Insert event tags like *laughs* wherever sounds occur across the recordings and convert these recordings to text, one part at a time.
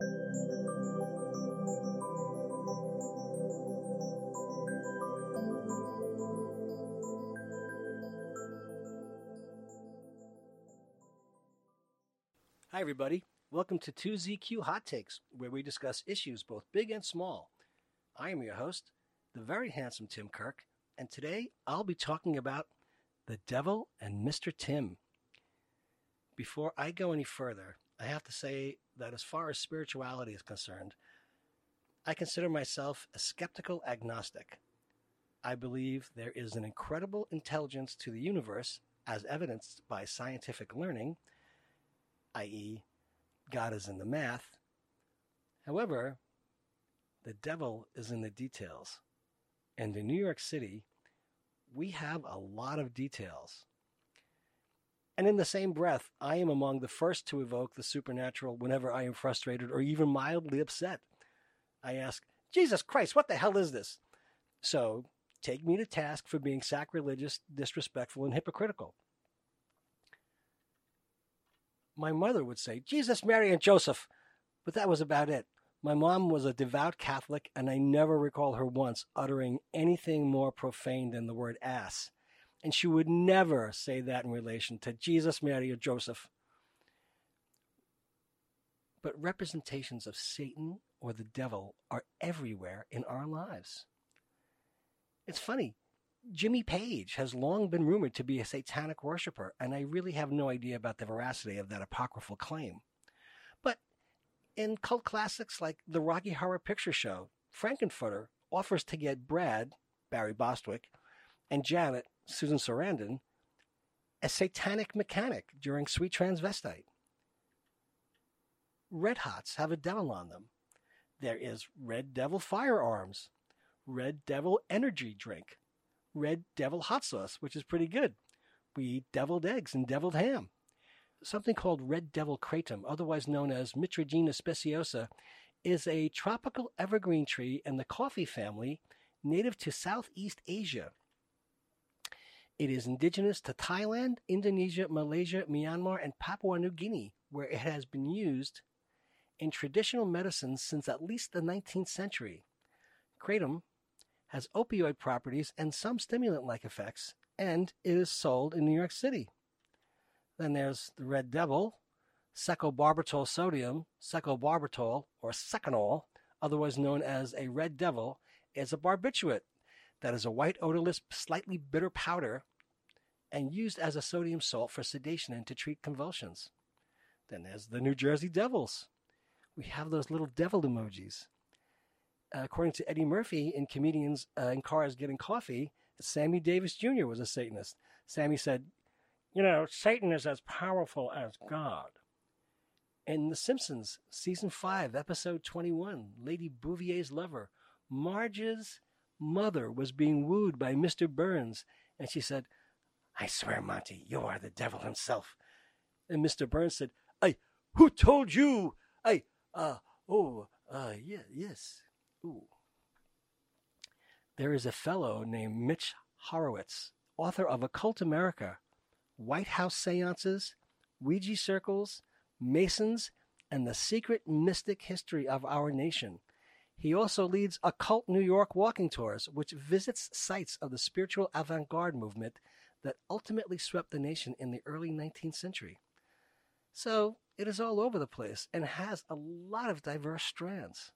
Hi, everybody. Welcome to 2ZQ Hot Takes, where we discuss issues both big and small. I am your host, the very handsome Tim Kirk, and today I'll be talking about the devil and Mr. Tim. Before I go any further, I have to say that as far as spirituality is concerned, I consider myself a skeptical agnostic. I believe there is an incredible intelligence to the universe, as evidenced by scientific learning i.e., God is in the math. However, the devil is in the details. And in New York City, we have a lot of details. And in the same breath, I am among the first to evoke the supernatural whenever I am frustrated or even mildly upset. I ask, Jesus Christ, what the hell is this? So take me to task for being sacrilegious, disrespectful, and hypocritical my mother would say, Jesus, Mary, and Joseph. But that was about it. My mom was a devout Catholic, and I never recall her once uttering anything more profane than the word ass. And she would never say that in relation to Jesus, Mary, or Joseph. But representations of Satan or the devil are everywhere in our lives. It's funny. Jimmy Page has long been rumored to be a satanic worshiper, and I really have no idea about the veracity of that apocryphal claim. But in cult classics like the Rocky Horror Picture Show, Frank-N-Furter offers to get Brad, Barry Bostwick, and Janet, Susan Sarandon, a satanic mechanic during Sweet Transvestite. Red Hots have a devil on them. There is Red Devil Firearms, Red Devil Energy Drink, red devil hot sauce, which is pretty good. We eat deviled eggs and deviled ham. Something called red devil kratom, otherwise known as Mitragyna speciosa, is a tropical evergreen tree in the coffee family native to Southeast Asia. It is indigenous to Thailand, Indonesia, Malaysia, Myanmar, and Papua New Guinea, where it has been used in traditional medicine since at least the 19th century. Kratom has opioid properties and some stimulant like effects, and it is sold in New York City. Then there's the Red Devil, secobarbital sodium, secobarbital, or seconal, otherwise known as a Red Devil, is a barbiturate that is a white odorless, slightly bitter powder and used as a sodium salt for sedation and to treat convulsions. Then there's the New Jersey Devils. We have those little devil emojis according to Eddie Murphy in Comedians uh, in Cars Getting Coffee, Sammy Davis Jr. was a Satanist. Sammy said, You know, Satan is as powerful as God. In The Simpsons, season 5, episode 21, Lady Bouvier's lover, Marge's mother was being wooed by Mr. Burns, and she said, I swear, Monty, you are the devil himself. And Mr. Burns said, I, who told you? I, uh, oh, uh, yeah, yes. Ooh. There is a fellow named Mitch Horowitz, author of Occult America, White House Seances, Ouija Circles, Masons, and the Secret Mystic History of Our Nation. He also leads Occult New York walking tours, which visits sites of the spiritual avant garde movement that ultimately swept the nation in the early 19th century. So it is all over the place and has a lot of diverse strands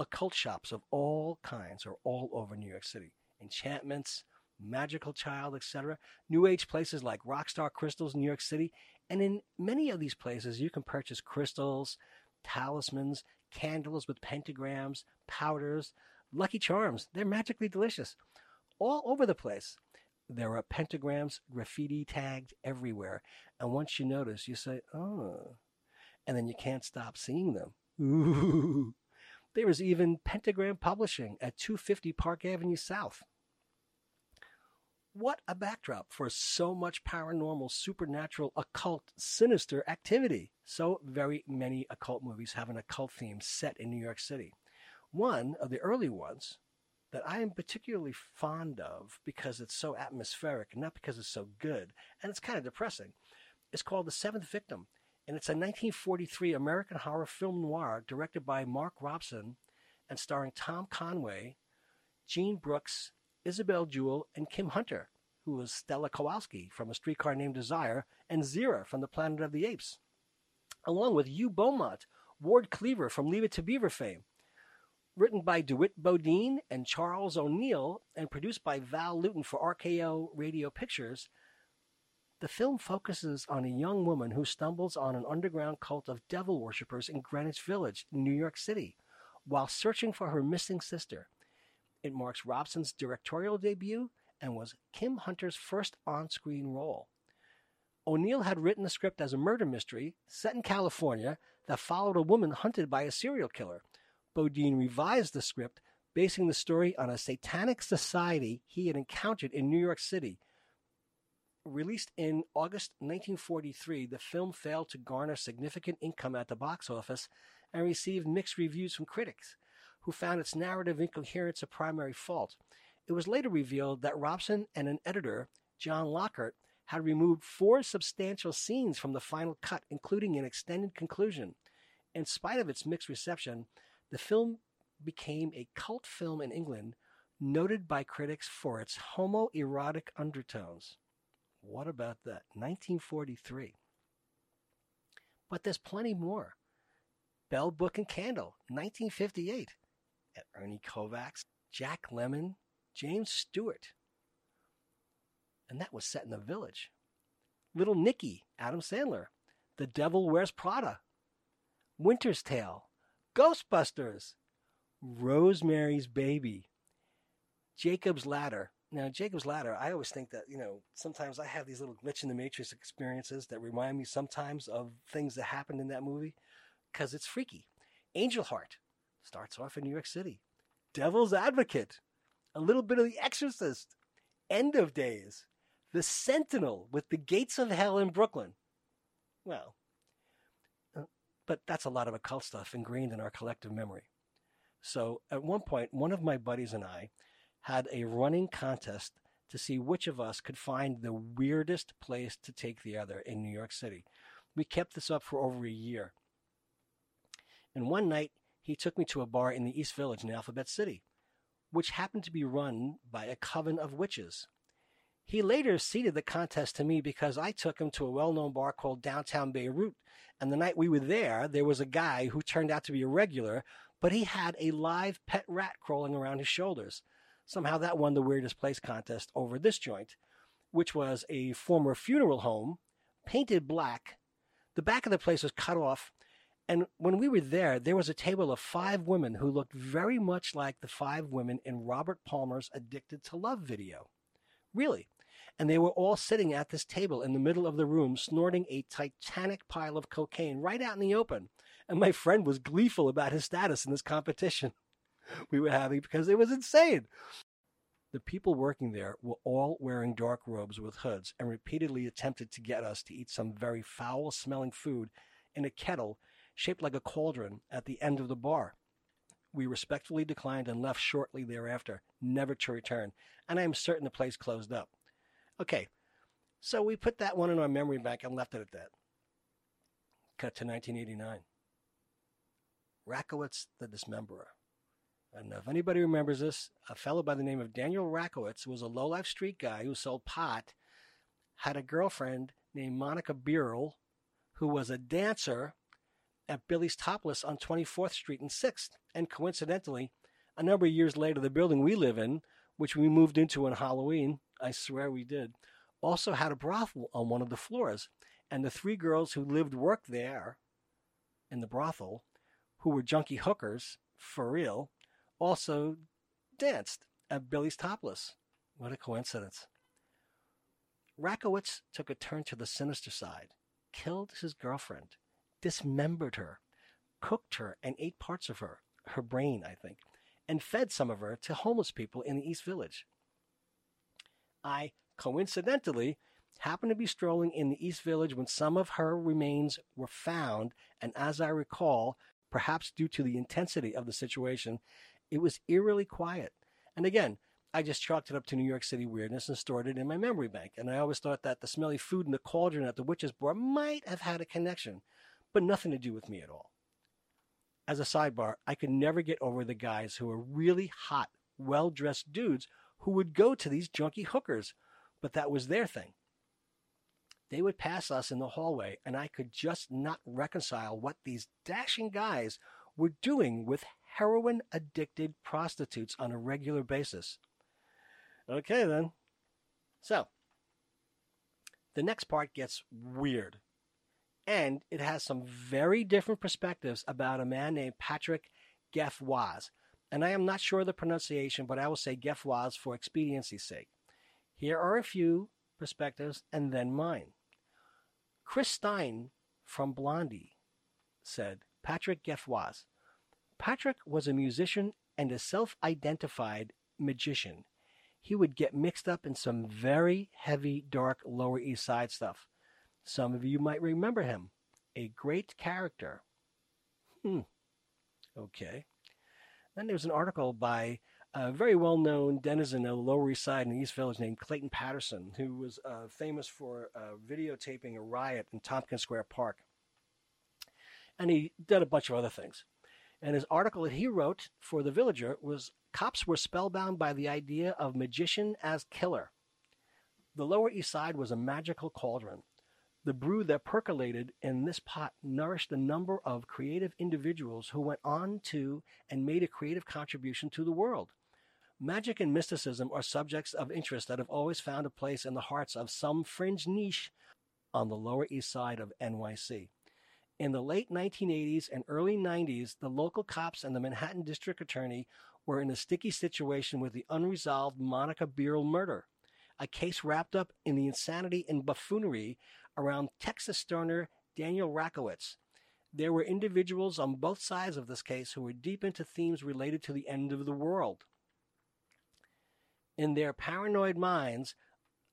occult shops of all kinds are all over New York City. Enchantments, Magical Child, etc. New Age places like Rockstar Crystals, New York City. And in many of these places, you can purchase crystals, talismans, candles with pentagrams, powders, lucky charms. They're magically delicious. All over the place. There are pentagrams graffiti tagged everywhere. And once you notice, you say, oh. And then you can't stop seeing them. Ooh. There is even Pentagram Publishing at 250 Park Avenue South. What a backdrop for so much paranormal, supernatural, occult, sinister activity. So very many occult movies have an occult theme set in New York City. One of the early ones that I am particularly fond of because it's so atmospheric not because it's so good, and it's kind of depressing, is called The Seventh Victim And it's a 1943 American horror film noir directed by Mark Robson and starring Tom Conway, Jean Brooks, Isabel Jewell, and Kim Hunter, who was Stella Kowalski from A Streetcar Named Desire and Zira from The Planet of the Apes, along with Hugh Beaumont, Ward Cleaver from Leave It to Beaver fame. Written by DeWitt Bodeen and Charles O'Neill and produced by Val Lewton for RKO Radio Pictures, the film focuses on a young woman who stumbles on an underground cult of devil worshippers in Greenwich Village, New York City, while searching for her missing sister. It marks Robson's directorial debut and was Kim Hunter's first on screen role. O'Neill had written the script as a murder mystery set in California that followed a woman hunted by a serial killer. Bodeen revised the script, basing the story on a satanic society he had encountered in New York City. Released in August 1943, the film failed to garner significant income at the box office and received mixed reviews from critics, who found its narrative incoherence a primary fault. It was later revealed that Robson and an editor, John Lockert, had removed four substantial scenes from the final cut, including an extended conclusion. In spite of its mixed reception, the film became a cult film in England, noted by critics for its homoerotic undertones. What about that? 1943. But there's plenty more. Bell Book and Candle, 1958. At Ernie Kovacs, Jack Lemmon, James Stewart. And that was set in the village. Little Nicky, Adam Sandler. The Devil Wears Prada. Winter's Tale. Ghostbusters. Rosemary's Baby. Jacob's Ladder. Now, Jacob's Ladder, I always think that, you know, sometimes I have these little glitch in the matrix experiences that remind me sometimes of things that happened in that movie because it's freaky. Angel Heart starts off in New York City. Devil's Advocate, a little bit of The Exorcist, End of Days, The Sentinel with the Gates of Hell in Brooklyn. Well, uh, but that's a lot of occult stuff ingrained in our collective memory. So at one point, one of my buddies and I had a running contest to see which of us could find the weirdest place to take the other in New York City. We kept this up for over a year. And one night, he took me to a bar in the East Village in Alphabet City, which happened to be run by a coven of witches. He later ceded the contest to me because I took him to a well known bar called Downtown Beirut. And the night we were there, there was a guy who turned out to be a regular, but he had a live pet rat crawling around his shoulders. Somehow that won the weirdest place contest over this joint, which was a former funeral home, painted black. The back of the place was cut off, and when we were there, there was a table of five women who looked very much like the five women in Robert Palmer's Addicted to Love video. Really. And they were all sitting at this table in the middle of the room, snorting a titanic pile of cocaine right out in the open. And my friend was gleeful about his status in this competition *laughs* we were having because it was insane. The people working there were all wearing dark robes with hoods and repeatedly attempted to get us to eat some very foul smelling food in a kettle shaped like a cauldron at the end of the bar. We respectfully declined and left shortly thereafter, never to return, and I am certain the place closed up. Okay, so we put that one in our memory bank and left it at that. Cut to 1989. Rakowitz the Dismemberer. And if anybody remembers this, a fellow by the name of Daniel Rakowitz was a low-life street guy who sold pot, had a girlfriend named Monica Beerle, who was a dancer at Billy's Topless on 24th Street and 6th. And coincidentally, a number of years later, the building we live in, which we moved into on Halloween, I swear we did, also had a brothel on one of the floors. And the three girls who lived worked there in the brothel, who were junkie hookers, for real, also danced at Billy's Topless. What a coincidence. Rakowitz took a turn to the sinister side, killed his girlfriend, dismembered her, cooked her, and ate parts of her, her brain, I think, and fed some of her to homeless people in the East Village. I, coincidentally, happened to be strolling in the East Village when some of her remains were found, and as I recall, perhaps due to the intensity of the situation, it was eerily quiet. And again, I just chalked it up to New York City weirdness and stored it in my memory bank. And I always thought that the smelly food in the cauldron at the witch's bar might have had a connection but nothing to do with me at all. As a sidebar, I could never get over the guys who were really hot, well dressed dudes who would go to these junky hookers, but that was their thing. They would pass us in the hallway, and I could just not reconcile what these dashing guys were doing with heroin addicted prostitutes on a regular basis. Okay, then. So, the next part gets weird. And it has some very different perspectives about a man named Patrick Gefwaz. And I am not sure of the pronunciation, but I will say Gefwaz for expediency's sake. Here are a few perspectives and then mine. Chris Stein from Blondie said Patrick Gefwaz. Patrick was a musician and a self identified magician. He would get mixed up in some very heavy, dark Lower East Side stuff. Some of you might remember him. A great character. Hmm. Okay. Then there's an article by a very well known denizen of the Lower East Side in the East Village named Clayton Patterson, who was uh, famous for uh, videotaping a riot in Tompkins Square Park. And he did a bunch of other things. And his article that he wrote for The Villager was Cops were spellbound by the idea of magician as killer. The Lower East Side was a magical cauldron. The brew that percolated in this pot nourished a number of creative individuals who went on to and made a creative contribution to the world. Magic and mysticism are subjects of interest that have always found a place in the hearts of some fringe niche on the Lower East Side of NYC. In the late 1980s and early 90s, the local cops and the Manhattan District Attorney were in a sticky situation with the unresolved Monica Beerle murder, a case wrapped up in the insanity and buffoonery around Texas stoner Daniel Rakowitz. There were individuals on both sides of this case who were deep into themes related to the end of the world in their paranoid minds,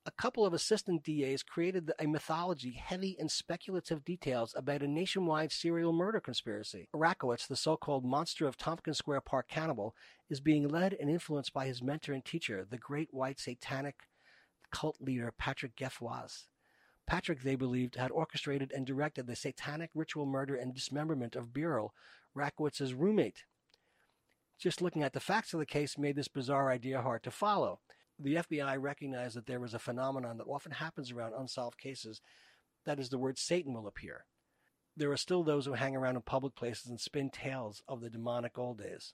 a couple of assistant DAs created a mythology heavy in speculative details about a nationwide serial murder conspiracy. Rakowitz, the so called monster of Tompkins Square Park cannibal, is being led and influenced by his mentor and teacher, the great white satanic cult leader Patrick Gefwaz. Patrick, they believed, had orchestrated and directed the satanic ritual murder and dismemberment of Beerle, Rakowitz's roommate. Just looking at the facts of the case made this bizarre idea hard to follow. The FBI recognized that there was a phenomenon that often happens around unsolved cases. That is, the word Satan will appear. There are still those who hang around in public places and spin tales of the demonic old days.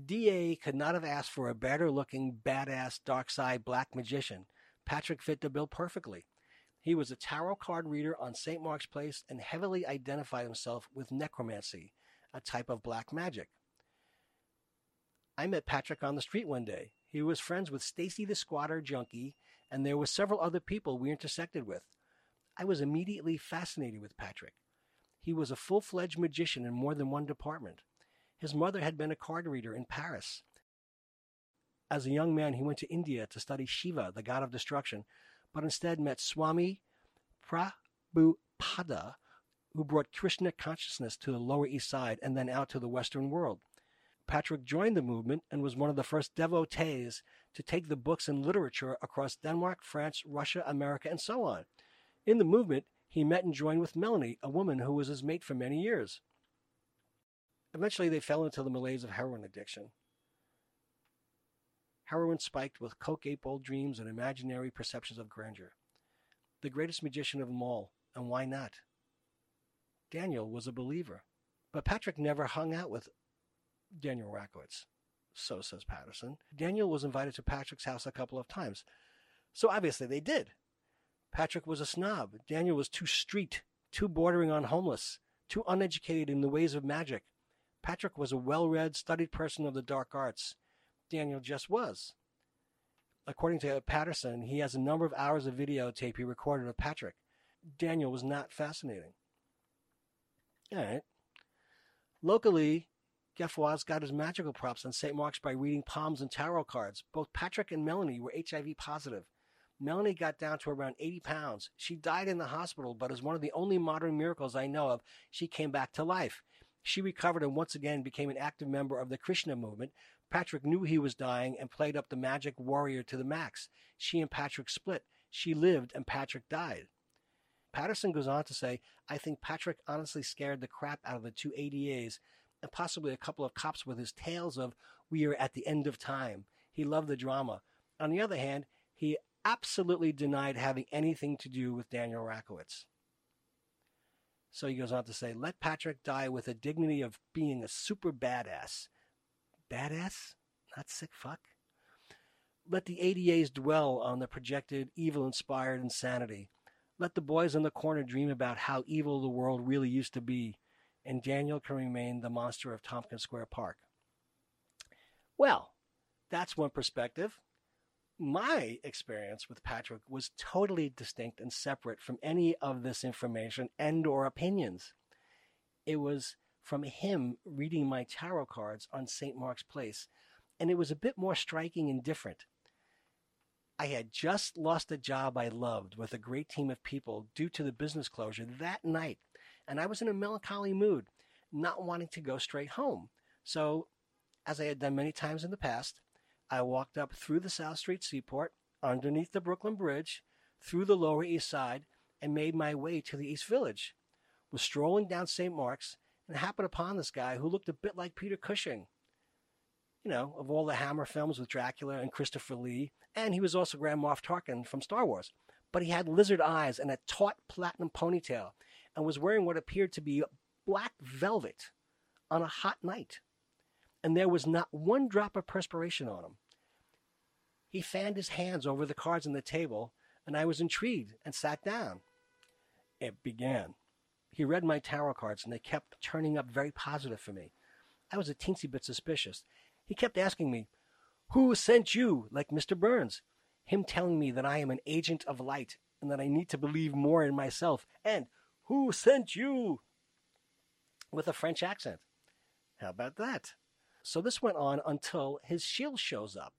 The DA could not have asked for a better looking, badass, dark side black magician. Patrick fit the bill perfectly. He was a tarot card reader on St. Mark's Place and heavily identified himself with necromancy, a type of black magic. I met Patrick on the street one day. He was friends with Stacy the squatter junkie, and there were several other people we intersected with. I was immediately fascinated with Patrick. He was a full fledged magician in more than one department. His mother had been a card reader in Paris. As a young man, he went to India to study Shiva, the god of destruction, but instead met Swami Prabhupada, who brought Krishna consciousness to the Lower East Side and then out to the Western world. Patrick joined the movement and was one of the first devotees to take the books and literature across Denmark, France, Russia, America, and so on. In the movement, he met and joined with Melanie, a woman who was his mate for many years. Eventually, they fell into the malaise of heroin addiction. Heroin spiked with coke eight ball dreams and imaginary perceptions of grandeur. The greatest magician of them all, and why not? Daniel was a believer. But Patrick never hung out with Daniel Rakowitz. So says Patterson. Daniel was invited to Patrick's house a couple of times. So obviously they did. Patrick was a snob. Daniel was too street, too bordering on homeless, too uneducated in the ways of magic. Patrick was a well read, studied person of the dark arts. Daniel just was. According to Patterson, he has a number of hours of videotape he recorded of Patrick. Daniel was not fascinating. All right. Locally, Gefwaz got his magical props on St. Mark's by reading palms and tarot cards. Both Patrick and Melanie were HIV positive. Melanie got down to around 80 pounds. She died in the hospital, but as one of the only modern miracles I know of, she came back to life. She recovered and once again became an active member of the Krishna movement. Patrick knew he was dying and played up the magic warrior to the max. She and Patrick split. She lived and Patrick died. Patterson goes on to say, I think Patrick honestly scared the crap out of the two ADAs and possibly a couple of cops with his tales of, we are at the end of time. He loved the drama. On the other hand, he absolutely denied having anything to do with Daniel Rakowitz. So he goes on to say, let Patrick die with the dignity of being a super badass. Badass? Not sick fuck? Let the ADAs dwell on the projected evil inspired insanity. Let the boys in the corner dream about how evil the world really used to be, and Daniel can remain the monster of Tompkins Square Park. Well, that's one perspective. My experience with Patrick was totally distinct and separate from any of this information and or opinions. It was from him reading my tarot cards on St. Mark's Place, and it was a bit more striking and different. I had just lost a job I loved with a great team of people due to the business closure that night, and I was in a melancholy mood, not wanting to go straight home. So, as I had done many times in the past, I walked up through the South Street Seaport, underneath the Brooklyn Bridge, through the Lower East Side, and made my way to the East Village. Was strolling down St. Mark's and happened upon this guy who looked a bit like Peter Cushing. You know, of all the Hammer films with Dracula and Christopher Lee, and he was also Grand Moff Tarkin from Star Wars. But he had lizard eyes and a taut platinum ponytail, and was wearing what appeared to be black velvet on a hot night. And there was not one drop of perspiration on him. He fanned his hands over the cards on the table, and I was intrigued and sat down. It began. He read my tarot cards, and they kept turning up very positive for me. I was a teensy bit suspicious. He kept asking me, Who sent you? like Mr. Burns. Him telling me that I am an agent of light and that I need to believe more in myself. And, Who sent you? with a French accent. How about that? So this went on until his shield shows up.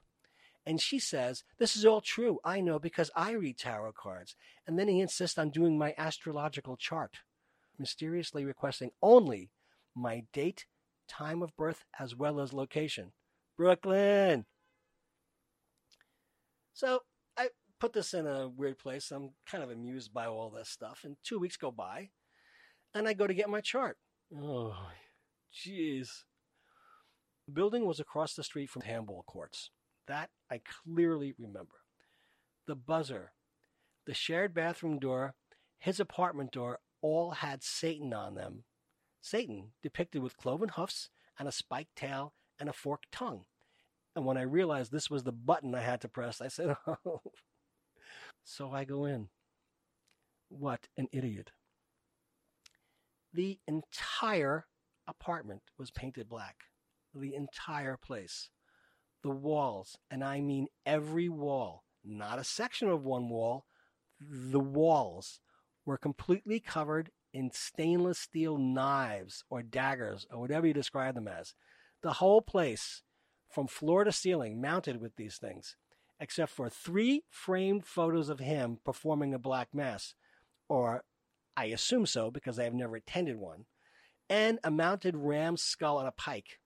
And she says, This is all true. I know because I read tarot cards. And then he insists on doing my astrological chart, mysteriously requesting only my date, time of birth, as well as location. Brooklyn! So I put this in a weird place. I'm kind of amused by all this stuff. And two weeks go by, and I go to get my chart. Oh, jeez. The building was across the street from handball courts. That I clearly remember. The buzzer, the shared bathroom door, his apartment door all had Satan on them. Satan depicted with cloven hoofs and a spiked tail and a forked tongue. And when I realized this was the button I had to press, I said, *laughs* Oh. So I go in. What an idiot. The entire apartment was painted black. The entire place. The walls, and I mean every wall, not a section of one wall, the walls were completely covered in stainless steel knives or daggers or whatever you describe them as. The whole place, from floor to ceiling, mounted with these things, except for three framed photos of him performing a black mass, or I assume so because I have never attended one, and a mounted ram's skull on a pike,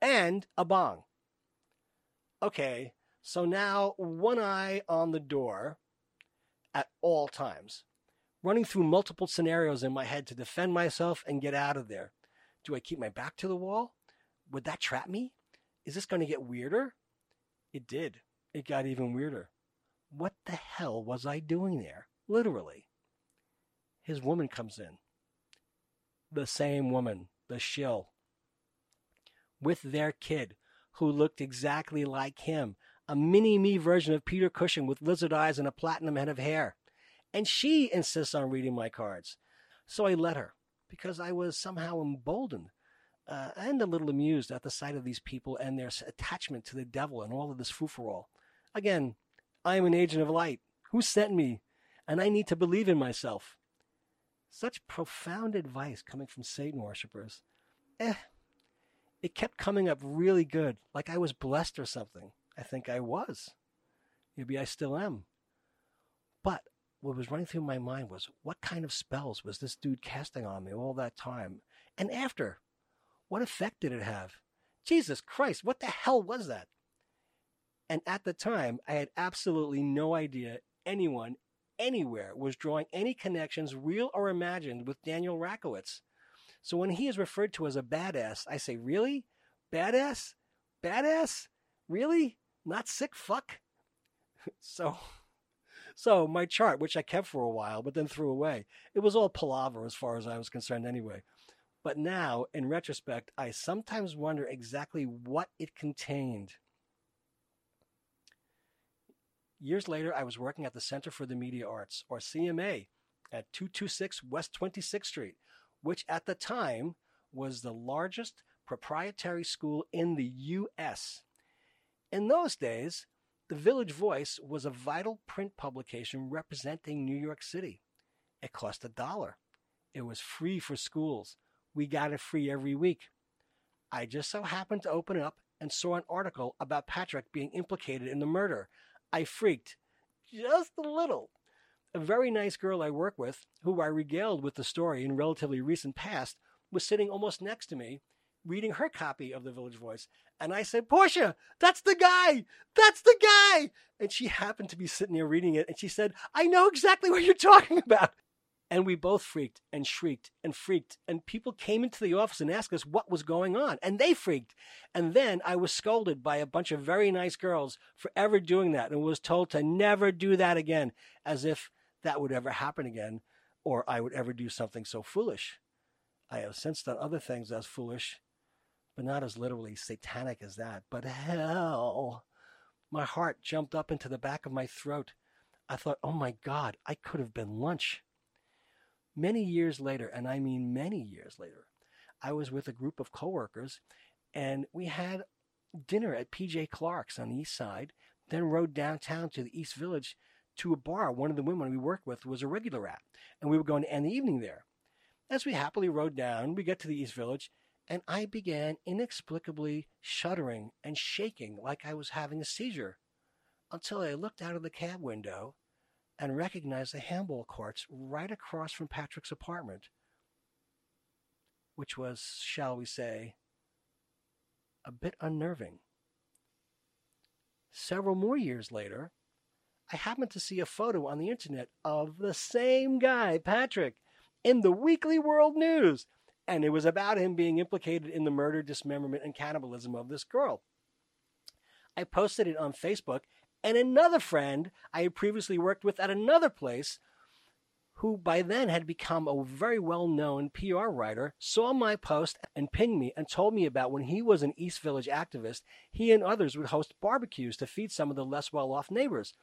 and a bong. Okay, so now one eye on the door at all times, running through multiple scenarios in my head to defend myself and get out of there. Do I keep my back to the wall? Would that trap me? Is this going to get weirder? It did. It got even weirder. What the hell was I doing there? Literally. His woman comes in. The same woman, the shill, with their kid, who looked exactly like him, a mini me version of Peter Cushing with lizard eyes and a platinum head of hair. And she insists on reading my cards. So I let her, because I was somehow emboldened uh, and a little amused at the sight of these people and their attachment to the devil and all of this foo Again, I am an agent of light. Who sent me? And I need to believe in myself. Such profound advice coming from Satan worshippers. Eh, it kept coming up really good, like I was blessed or something. I think I was. Maybe I still am. But what was running through my mind was what kind of spells was this dude casting on me all that time? And after, what effect did it have? Jesus Christ, what the hell was that? And at the time, I had absolutely no idea anyone anywhere was drawing any connections, real or imagined, with Daniel Rakowitz. So when he is referred to as a badass, I say, really? Badass? Badass? Really? Not sick fuck? *laughs* so, so my chart, which I kept for a while, but then threw away, it was all palaver as far as I was concerned anyway. But now, in retrospect, I sometimes wonder exactly what it contained. Years later, I was working at the Center for the Media Arts, or CMA, at 226 West 26th Street, which at the time was the largest proprietary school in the U.S. In those days, the Village Voice was a vital print publication representing New York City. It cost a dollar. It was free for schools. We got it free every week. I just so happened to open up and saw an article about Patrick being implicated in the murder. I freaked just a little. A very nice girl I work with, who I regaled with the story in relatively recent past, was sitting almost next to me, reading her copy of the Village Voice. And I said, Portia, that's the guy! That's the guy! And she happened to be sitting there reading it, and she said, I know exactly what you're talking about. And we both freaked and shrieked and freaked. And people came into the office and asked us what was going on. And they freaked. And then I was scolded by a bunch of very nice girls for ever doing that and was told to never do that again, as if that would ever happen again or I would ever do something so foolish. I have since done other things as foolish, but not as literally satanic as that. But hell, my heart jumped up into the back of my throat. I thought, oh my God, I could have been lunch. Many years later, and I mean many years later, I was with a group of coworkers and we had dinner at PJ Clarke's on the east side, then rode downtown to the East Village to a bar one of the women we worked with was a regular at, and we were going to end the evening there. As we happily rode down, we get to the East Village, and I began inexplicably shuddering and shaking like I was having a seizure until I looked out of the cab window and recognized the handball courts right across from Patrick's apartment, which was, shall we say, a bit unnerving. Several more years later, I happened to see a photo on the internet of the same guy, Patrick, in the Weekly World News, and it was about him being implicated in the murder, dismemberment, and cannibalism of this girl. I posted it on Facebook, and another friend I had previously worked with at another place, who by then had become a very well known PR writer, saw my post and pinged me and told me about when he was an East Village activist, he and others would host barbecues to feed some of the less well off neighbors.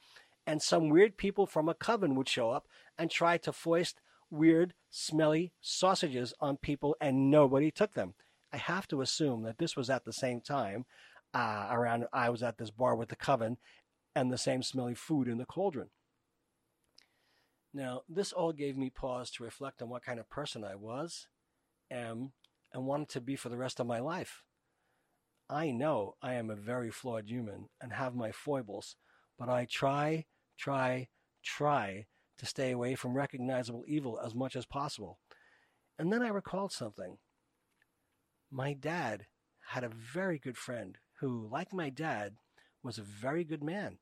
And some weird people from a coven would show up and try to foist weird, smelly sausages on people, and nobody took them. I have to assume that this was at the same time uh, around I was at this bar with the coven, and the same smelly food in the cauldron. Now, this all gave me pause to reflect on what kind of person I was, am, and wanted to be for the rest of my life. I know I am a very flawed human and have my foibles, but I try, try, try to stay away from recognizable evil as much as possible. And then I recalled something. My dad had a very good friend who, like my dad, was a very good man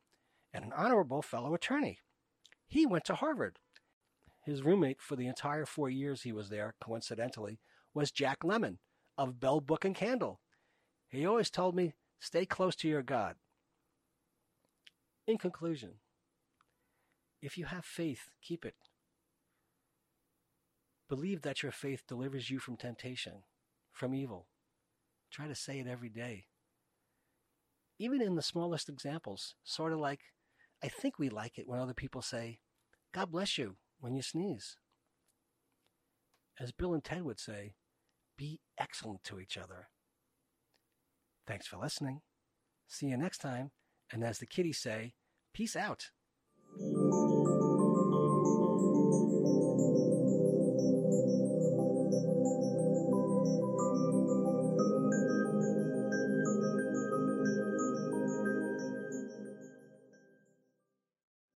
and an honorable fellow attorney. He went to Harvard. His roommate for the entire four years he was there, coincidentally, was Jack Lemmon of Bell Book and Candle. He always told me, stay close to your God. In conclusion, if you have faith, keep it. Believe that your faith delivers you from temptation, from evil. Try to say it every day even in the smallest examples, sort of like, I think we like it when other people say, God bless you, when you sneeze. As Bill and Ted would say, be excellent to each other. Thanks for listening. See you next time. And as the kiddies say, peace out. Música